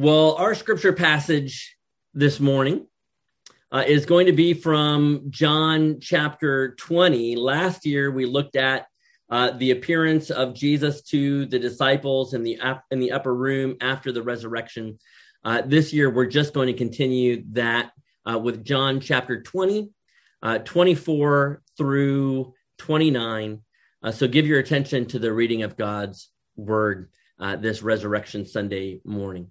Well, our scripture passage this morning uh, is going to be from John chapter 20. Last year, we looked at uh, the appearance of Jesus to the disciples in the, in the upper room after the resurrection. Uh, this year, we're just going to continue that uh, with John chapter 20, uh, 24 through 29. Uh, so give your attention to the reading of God's word this Resurrection Sunday morning.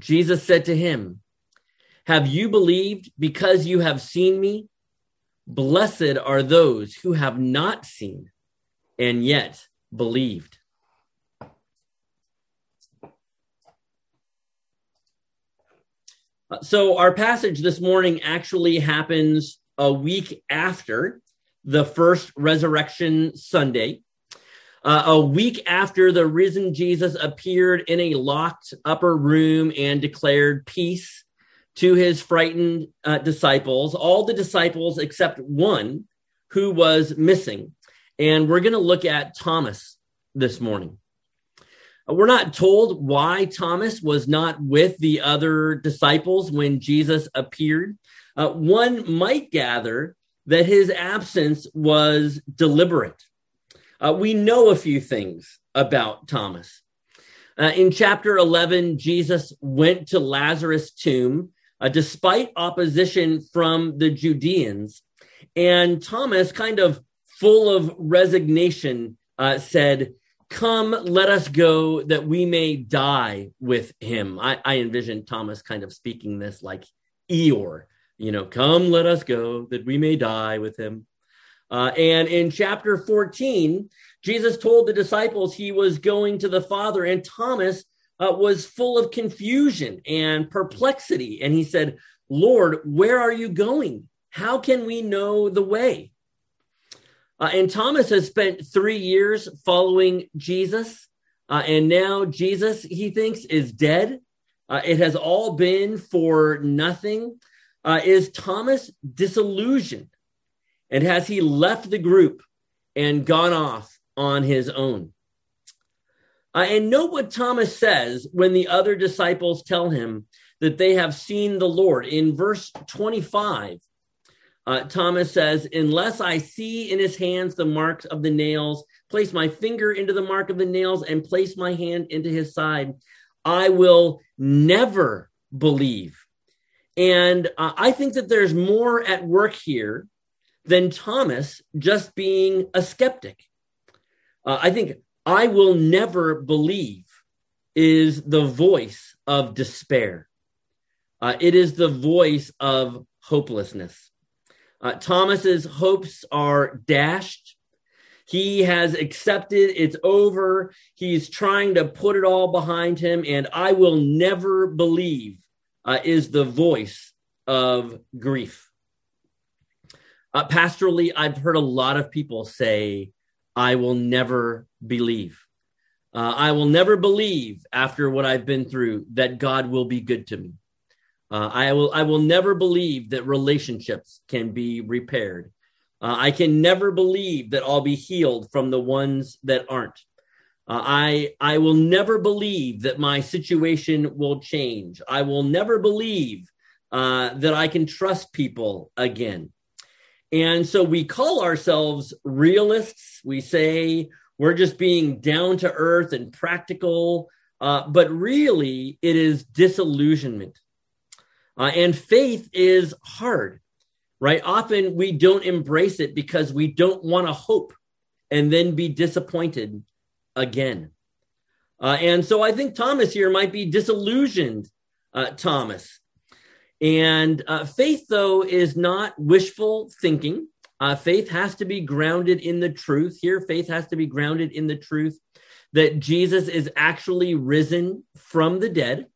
Jesus said to him, Have you believed because you have seen me? Blessed are those who have not seen and yet believed. So, our passage this morning actually happens a week after the first resurrection Sunday. Uh, a week after the risen Jesus appeared in a locked upper room and declared peace to his frightened uh, disciples, all the disciples except one who was missing. And we're going to look at Thomas this morning. Uh, we're not told why Thomas was not with the other disciples when Jesus appeared. Uh, one might gather that his absence was deliberate. Uh, we know a few things about Thomas. Uh, in chapter 11, Jesus went to Lazarus' tomb uh, despite opposition from the Judeans. And Thomas, kind of full of resignation, uh, said, Come, let us go that we may die with him. I, I envision Thomas kind of speaking this like Eeyore, you know, come, let us go that we may die with him. Uh, and in chapter 14, Jesus told the disciples he was going to the Father, and Thomas uh, was full of confusion and perplexity. And he said, Lord, where are you going? How can we know the way? Uh, and Thomas has spent three years following Jesus. Uh, and now Jesus, he thinks, is dead. Uh, it has all been for nothing. Uh, is Thomas disillusioned? And has he left the group and gone off on his own? Uh, and note what Thomas says when the other disciples tell him that they have seen the Lord. In verse 25, uh, Thomas says, Unless I see in his hands the marks of the nails, place my finger into the mark of the nails, and place my hand into his side, I will never believe. And uh, I think that there's more at work here than Thomas just being a skeptic. Uh, I think I will never believe is the voice of despair. Uh, it is the voice of hopelessness. Uh, Thomas's hopes are dashed. He has accepted it's over. He's trying to put it all behind him, and I will never believe uh, is the voice of grief. Uh, pastorally, I've heard a lot of people say, I will never believe. Uh, I will never believe after what I've been through that God will be good to me. Uh, I will I will never believe that relationships can be repaired. Uh, I can never believe that I'll be healed from the ones that aren't. Uh, I I will never believe that my situation will change. I will never believe uh, that I can trust people again. And so we call ourselves realists. We say we're just being down to earth and practical. uh, but really it is disillusionment. Uh, and faith is hard, right? Often we don't embrace it because we don't want to hope and then be disappointed again. Uh, and so I think Thomas here might be disillusioned, uh, Thomas. And uh, faith, though, is not wishful thinking. Uh, faith has to be grounded in the truth. Here, faith has to be grounded in the truth that Jesus is actually risen from the dead.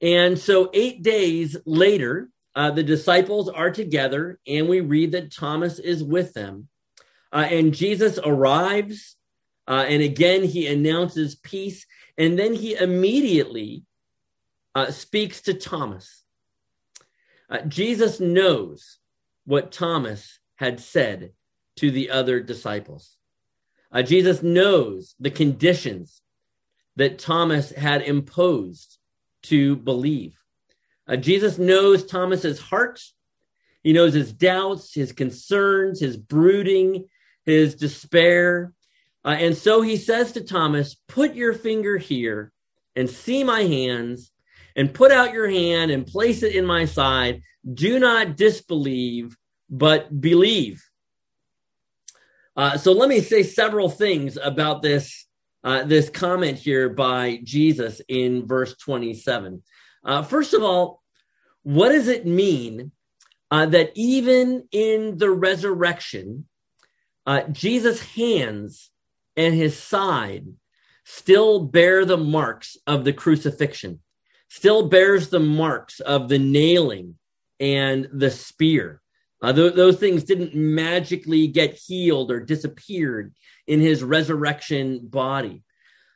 And so, eight days later, uh, the disciples are together, and we read that Thomas is with them. Uh, and Jesus arrives, uh, and again, he announces peace, and then he immediately uh, speaks to Thomas. Uh, Jesus knows what Thomas had said to the other disciples. Uh, Jesus knows the conditions that Thomas had imposed to believe. Uh, Jesus knows Thomas's heart. He knows his doubts, his concerns, his brooding, his despair. Uh, and so he says to Thomas, Put your finger here and see my hands, and put out your hand and place it in my side. Do not disbelieve, but believe. Uh, so let me say several things about this uh, this comment here by Jesus in verse 27. Uh, first of all, what does it mean uh, that even in the resurrection, uh, Jesus' hands and his side still bear the marks of the crucifixion, still bears the marks of the nailing and the spear? Uh, th- those things didn't magically get healed or disappeared in his resurrection body.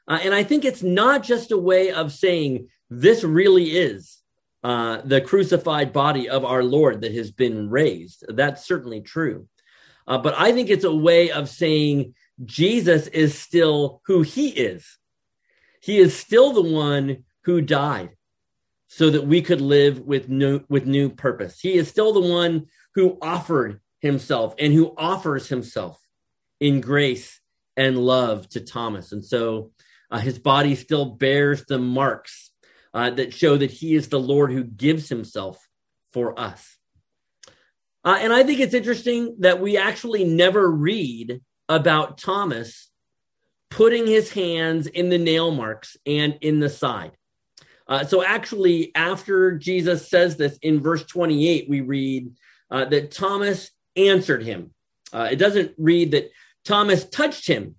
Uh, and I think it's not just a way of saying this really is uh, the crucified body of our Lord that has been raised. That's certainly true. Uh, but I think it's a way of saying Jesus is still who he is. He is still the one who died so that we could live with new, with new purpose. He is still the one who offered himself and who offers himself in grace and love to Thomas. And so uh, his body still bears the marks uh, that show that he is the Lord who gives himself for us. Uh, and I think it's interesting that we actually never read about Thomas putting his hands in the nail marks and in the side. Uh, so, actually, after Jesus says this in verse 28, we read, uh, that Thomas answered him. Uh, it doesn't read that Thomas touched him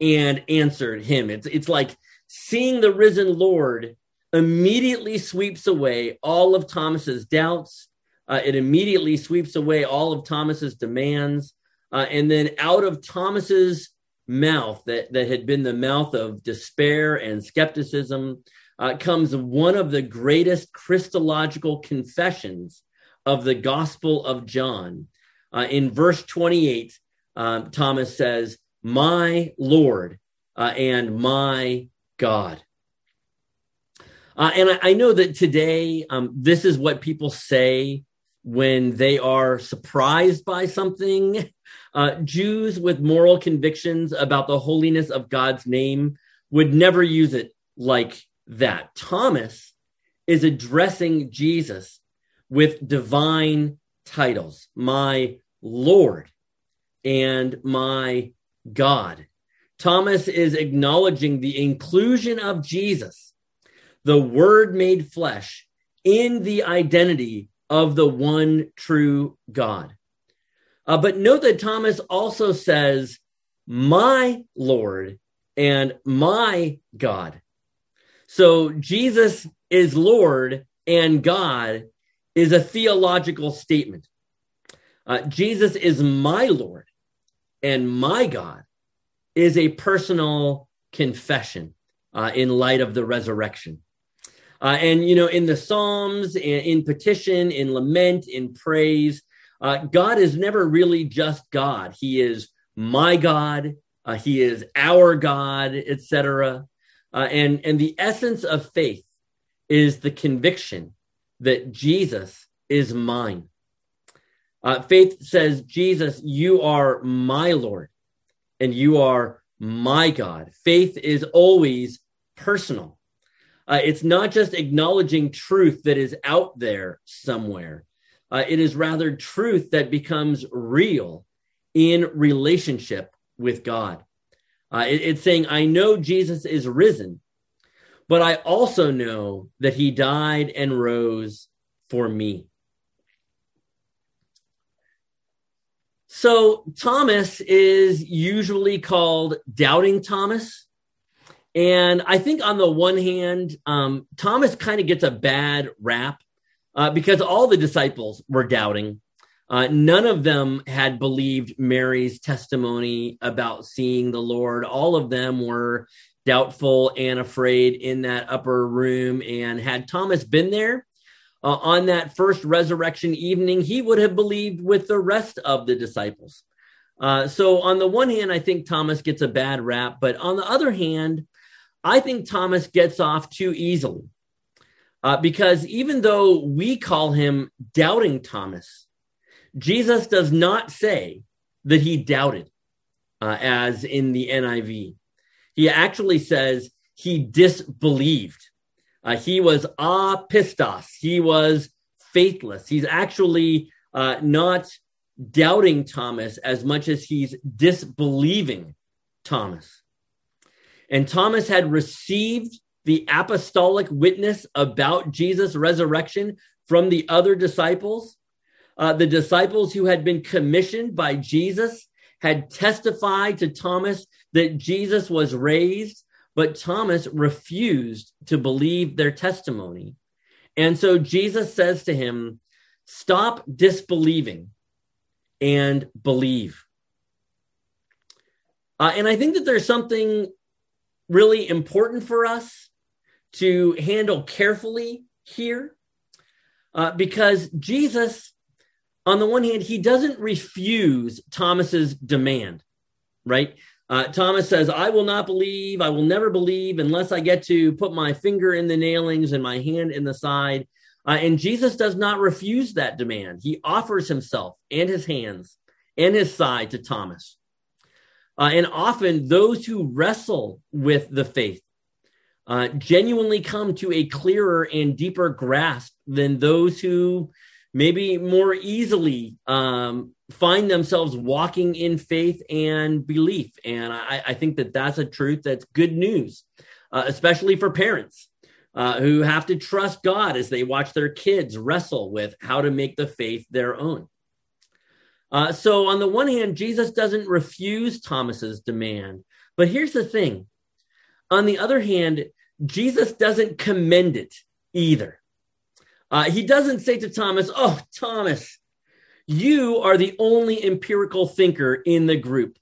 and answered him. It's, it's like seeing the risen Lord immediately sweeps away all of Thomas's doubts. Uh, it immediately sweeps away all of Thomas's demands. Uh, and then out of Thomas's mouth, that, that had been the mouth of despair and skepticism, uh, comes one of the greatest Christological confessions of the Gospel of John. Uh, in verse 28, um, Thomas says, My Lord uh, and my God. Uh, and I, I, know that today, um, this is what people say when they are surprised by something. Uh, Jews with moral convictions about the holiness of God's name would never use it like that. Thomas is addressing Jesus with divine titles, my Lord and my God. Thomas is acknowledging the inclusion of Jesus, the Word made flesh, in the identity of the one true God. Uh, but note that Thomas also says, My Lord and my God. So Jesus is Lord and God is a theological statement. Uh, Jesus is my Lord and my God is a personal confession uh, in light of the resurrection. Uh, and, you know, in the Psalms, in, in petition, in lament, in praise, uh, God is never really just God. He is my God. Uh, he is our God, etc. Uh, and and the essence of faith is the conviction that Jesus is mine. Uh, faith says, Jesus, you are my Lord and you are my God. Faith is always personal. Uh, it's not just acknowledging truth that is out there somewhere. Uh, it is rather truth that becomes real in relationship with God. Uh, it, it's saying, I know Jesus is risen, but I also know that he died and rose for me. So Thomas is usually called Doubting Thomas. And I think on the one hand, um, Thomas kind of gets a bad rap uh, because all the disciples were doubting. Uh, none of them had believed Mary's testimony about seeing the Lord. All of them were doubtful and afraid in that upper room. And had Thomas been there uh, on that first resurrection evening, he would have believed with the rest of the disciples. Uh, so, on the one hand, I think Thomas gets a bad rap. But on the other hand, I think Thomas gets off too easily. Uh, because even though we call him doubting Thomas, Jesus does not say that he doubted, uh, as in the NIV. He actually says he disbelieved. Uh, he was apistos. He was faithless. He's actually uh, not doubting Thomas as much as he's disbelieving Thomas. And Thomas had received the apostolic witness about Jesus' resurrection from the other disciples. Uh, the disciples who had been commissioned by Jesus had testified to Thomas that Jesus was raised, but Thomas refused to believe their testimony. And so Jesus says to him, Stop disbelieving and believe. Uh, and I think that there's something really important for us to handle carefully here uh, because Jesus, on the one hand, he doesn't refuse Thomas's demand, right? Uh, Thomas says, I will not believe, I will never believe unless I get to put my finger in the nailings and my hand in the side. Uh, and Jesus does not refuse that demand. He offers himself and his hands and his side to Thomas. Uh, and often those who wrestle with the faith uh, genuinely come to a clearer and deeper grasp than those who maybe more easily um, find themselves walking in faith and belief. And I, I, think that that's a truth that's good news, uh, especially for parents. Uh, who have to trust God as they watch their kids wrestle with how to make the faith their own. Uh, so, on the one hand, Jesus doesn't refuse Thomas's demand. But here's the thing on the other hand, Jesus doesn't commend it either. Uh, he doesn't say to Thomas, Oh, Thomas, you are the only empirical thinker in the group.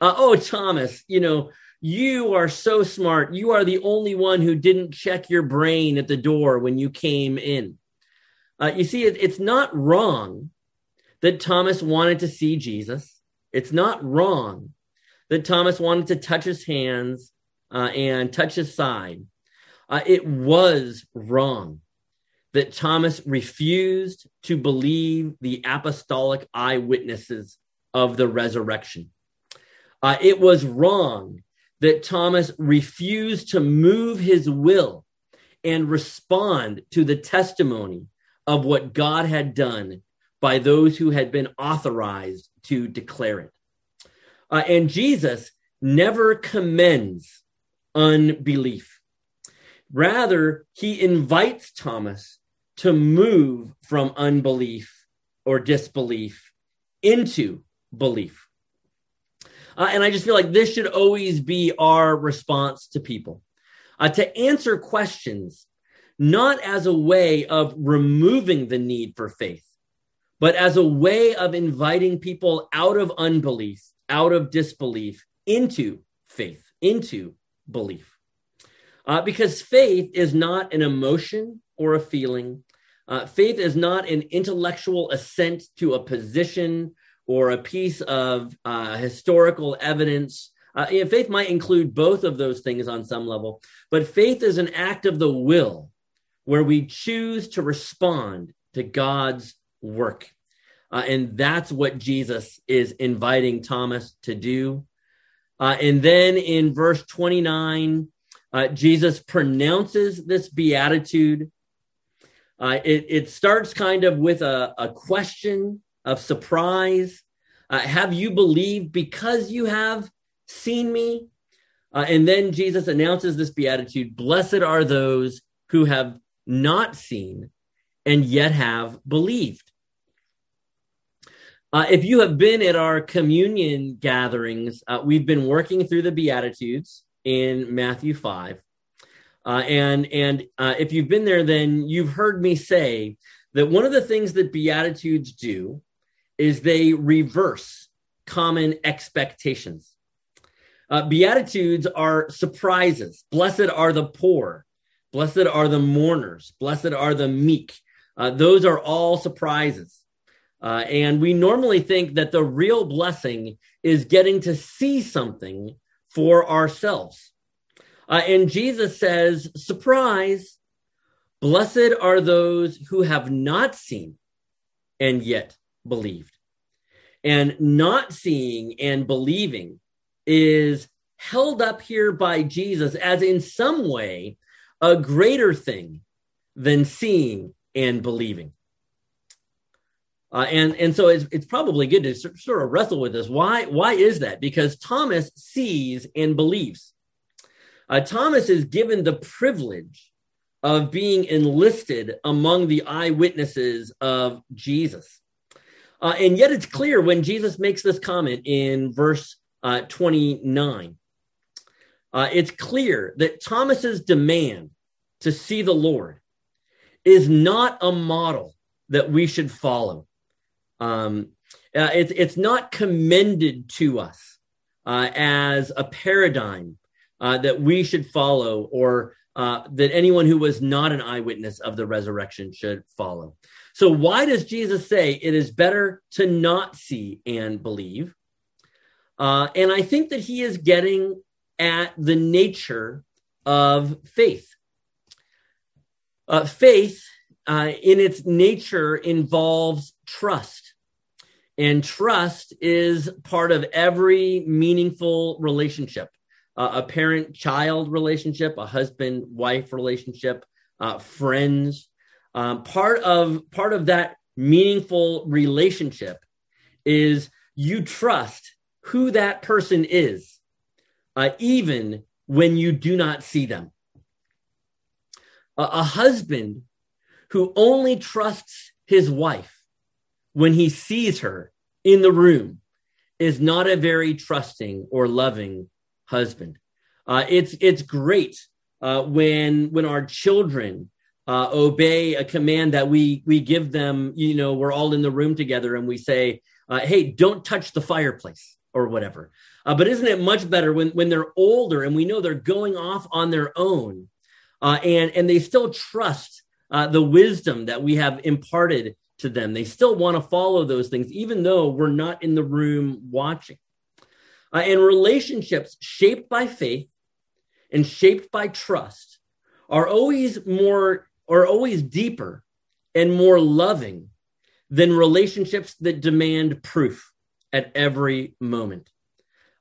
Uh, oh, Thomas, you know, you are so smart. You are the only one who didn't check your brain at the door when you came in. Uh, you see, it, it's not wrong that Thomas wanted to see Jesus. It's not wrong that Thomas wanted to touch his hands uh, and touch his side. Uh, it was wrong that Thomas refused to believe the apostolic eyewitnesses of the resurrection. Uh, it was wrong that Thomas refused to move his will and respond to the testimony of what God had done by those who had been authorized to declare it. Uh, and Jesus never commends unbelief. Rather, he invites Thomas to move from unbelief or disbelief into belief. Uh, and I just feel like this should always be our response to people uh, to answer questions, not as a way of removing the need for faith, but as a way of inviting people out of unbelief, out of disbelief, into faith, into belief. Uh, because faith is not an emotion or a feeling. Uh, faith is not an intellectual assent to a position or a piece of uh, historical evidence. Uh, faith might include both of those things on some level, but faith is an act of the will where we choose to respond to God's work. Uh, and that's what Jesus is inviting Thomas to do. Uh, and then in verse 29, uh, Jesus pronounces this beatitude. Uh, it, it, starts kind of with a, a question of surprise. Uh, have you believed because you have seen me? Uh, and then Jesus announces this beatitude Blessed are those who have not seen and yet have believed. Uh, if you have been at our communion gatherings, uh, we've been working through the Beatitudes in Matthew 5. Uh, and and uh, if you've been there, then you've heard me say that one of the things that Beatitudes do is they reverse common expectations. Uh, Beatitudes are surprises. Blessed are the poor. Blessed are the mourners. Blessed are the meek. Uh, those are all surprises. Uh, and we normally think that the real blessing is getting to see something for ourselves. Uh, and Jesus says, surprise, blessed are those who have not seen and yet believed. And not seeing and believing is held up here by Jesus as in some way a greater thing than seeing and believing. Uh, and and so it's, it's probably good to sort of wrestle with this. Why why is that? Because Thomas sees and believes. Uh, Thomas is given the privilege of being enlisted among the eyewitnesses of Jesus. Uh, and yet it's clear when Jesus makes this comment in verse uh, 29. Uh, it's clear that Thomas's demand to see the Lord is not a model that we should follow. Um, uh, it's, it's not commended to us uh, as a paradigm uh, that we should follow or uh, that anyone who was not an eyewitness of the resurrection should follow. So, why does Jesus say it is better to not see and believe? Uh, and I think that he is getting at the nature of faith. Uh, faith, uh, in its nature, involves trust. And trust is part of every meaningful relationship uh, a parent child relationship, a husband wife relationship, uh, friends. Um, part of part of that meaningful relationship is you trust who that person is, uh, even when you do not see them. A, a husband who only trusts his wife when he sees her in the room is not a very trusting or loving husband. Uh, it's it's great uh, when when our children uh, obey a command that we we give them. You know, we're all in the room together and we say, uh, "Hey, don't touch the fireplace." or whatever. Uh, but isn't it much better when, when they're older and we know they're going off on their own uh, and, and they still trust the wisdom that we have imparted to them? They still want to follow those things, even though we're not in the room watching. Uh, and relationships shaped by faith and shaped by trust are always more or always deeper and more loving than relationships that demand proof at every moment.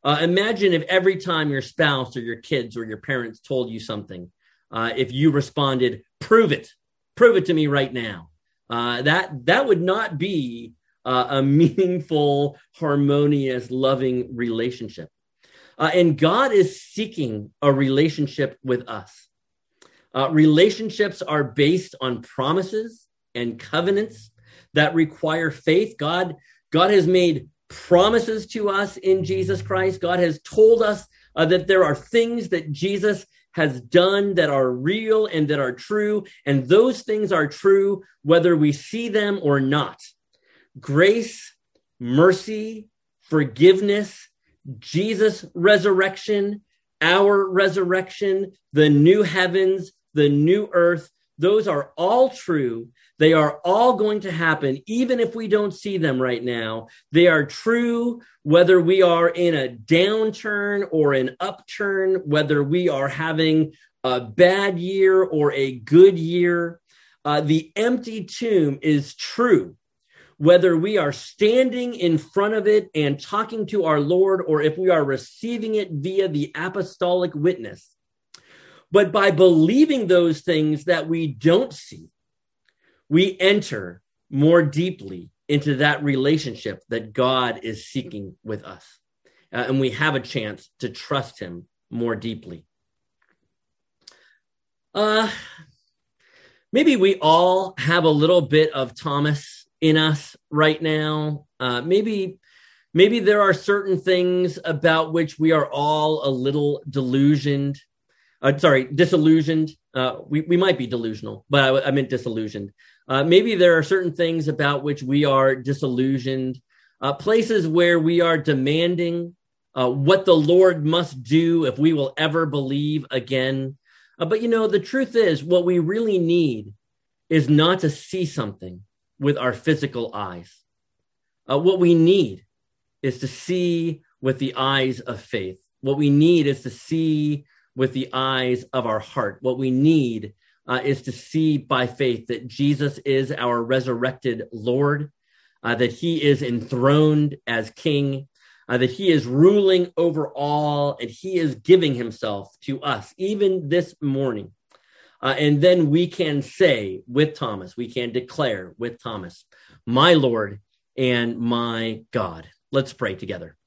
Uh, imagine if every time your spouse or your kids or your parents told you something, uh, if you responded, "Prove it, prove it to me right now." Uh, that that would not be uh, a meaningful, harmonious, loving relationship. Uh, and God is seeking a relationship with us. Uh, relationships are based on promises and covenants that require faith. God God has made promises to us in Jesus Christ. God has told us uh, that there are things that Jesus has done that are real and that are true. And those things are true whether we see them or not. Grace, mercy, forgiveness, Jesus' resurrection, our resurrection, the new heavens, the new earth, those are all true they are all going to happen, even if we don't see them right now. They are true whether we are in a downturn or an upturn, whether we are having a bad year or a good year. Uh, the empty tomb is true whether we are standing in front of it and talking to our Lord or if we are receiving it via the apostolic witness. But by believing those things that we don't see, we enter more deeply into that relationship that God is seeking with us. Uh, and we have a chance to trust him more deeply. Uh, maybe we all have a little bit of Thomas in us right now. Uh, maybe maybe there are certain things about which we are all a little delusioned. Uh, sorry, disillusioned. Uh, we, we might be delusional, but I, I meant disillusioned. Uh, maybe there are certain things about which we are disillusioned, uh, places where we are demanding uh, what the Lord must do if we will ever believe again. But you know, the truth is, what we really need is not to see something with our physical eyes. Uh, what we need is to see with the eyes of faith. What we need is to see with the eyes of our heart. What we need uh, is to see by faith that Jesus is our resurrected Lord, uh, that he is enthroned as king, uh, that he is ruling over all, and he is giving himself to us, even this morning. Uh, and then we can say with Thomas, we can declare with Thomas, my Lord and my God. Let's pray together.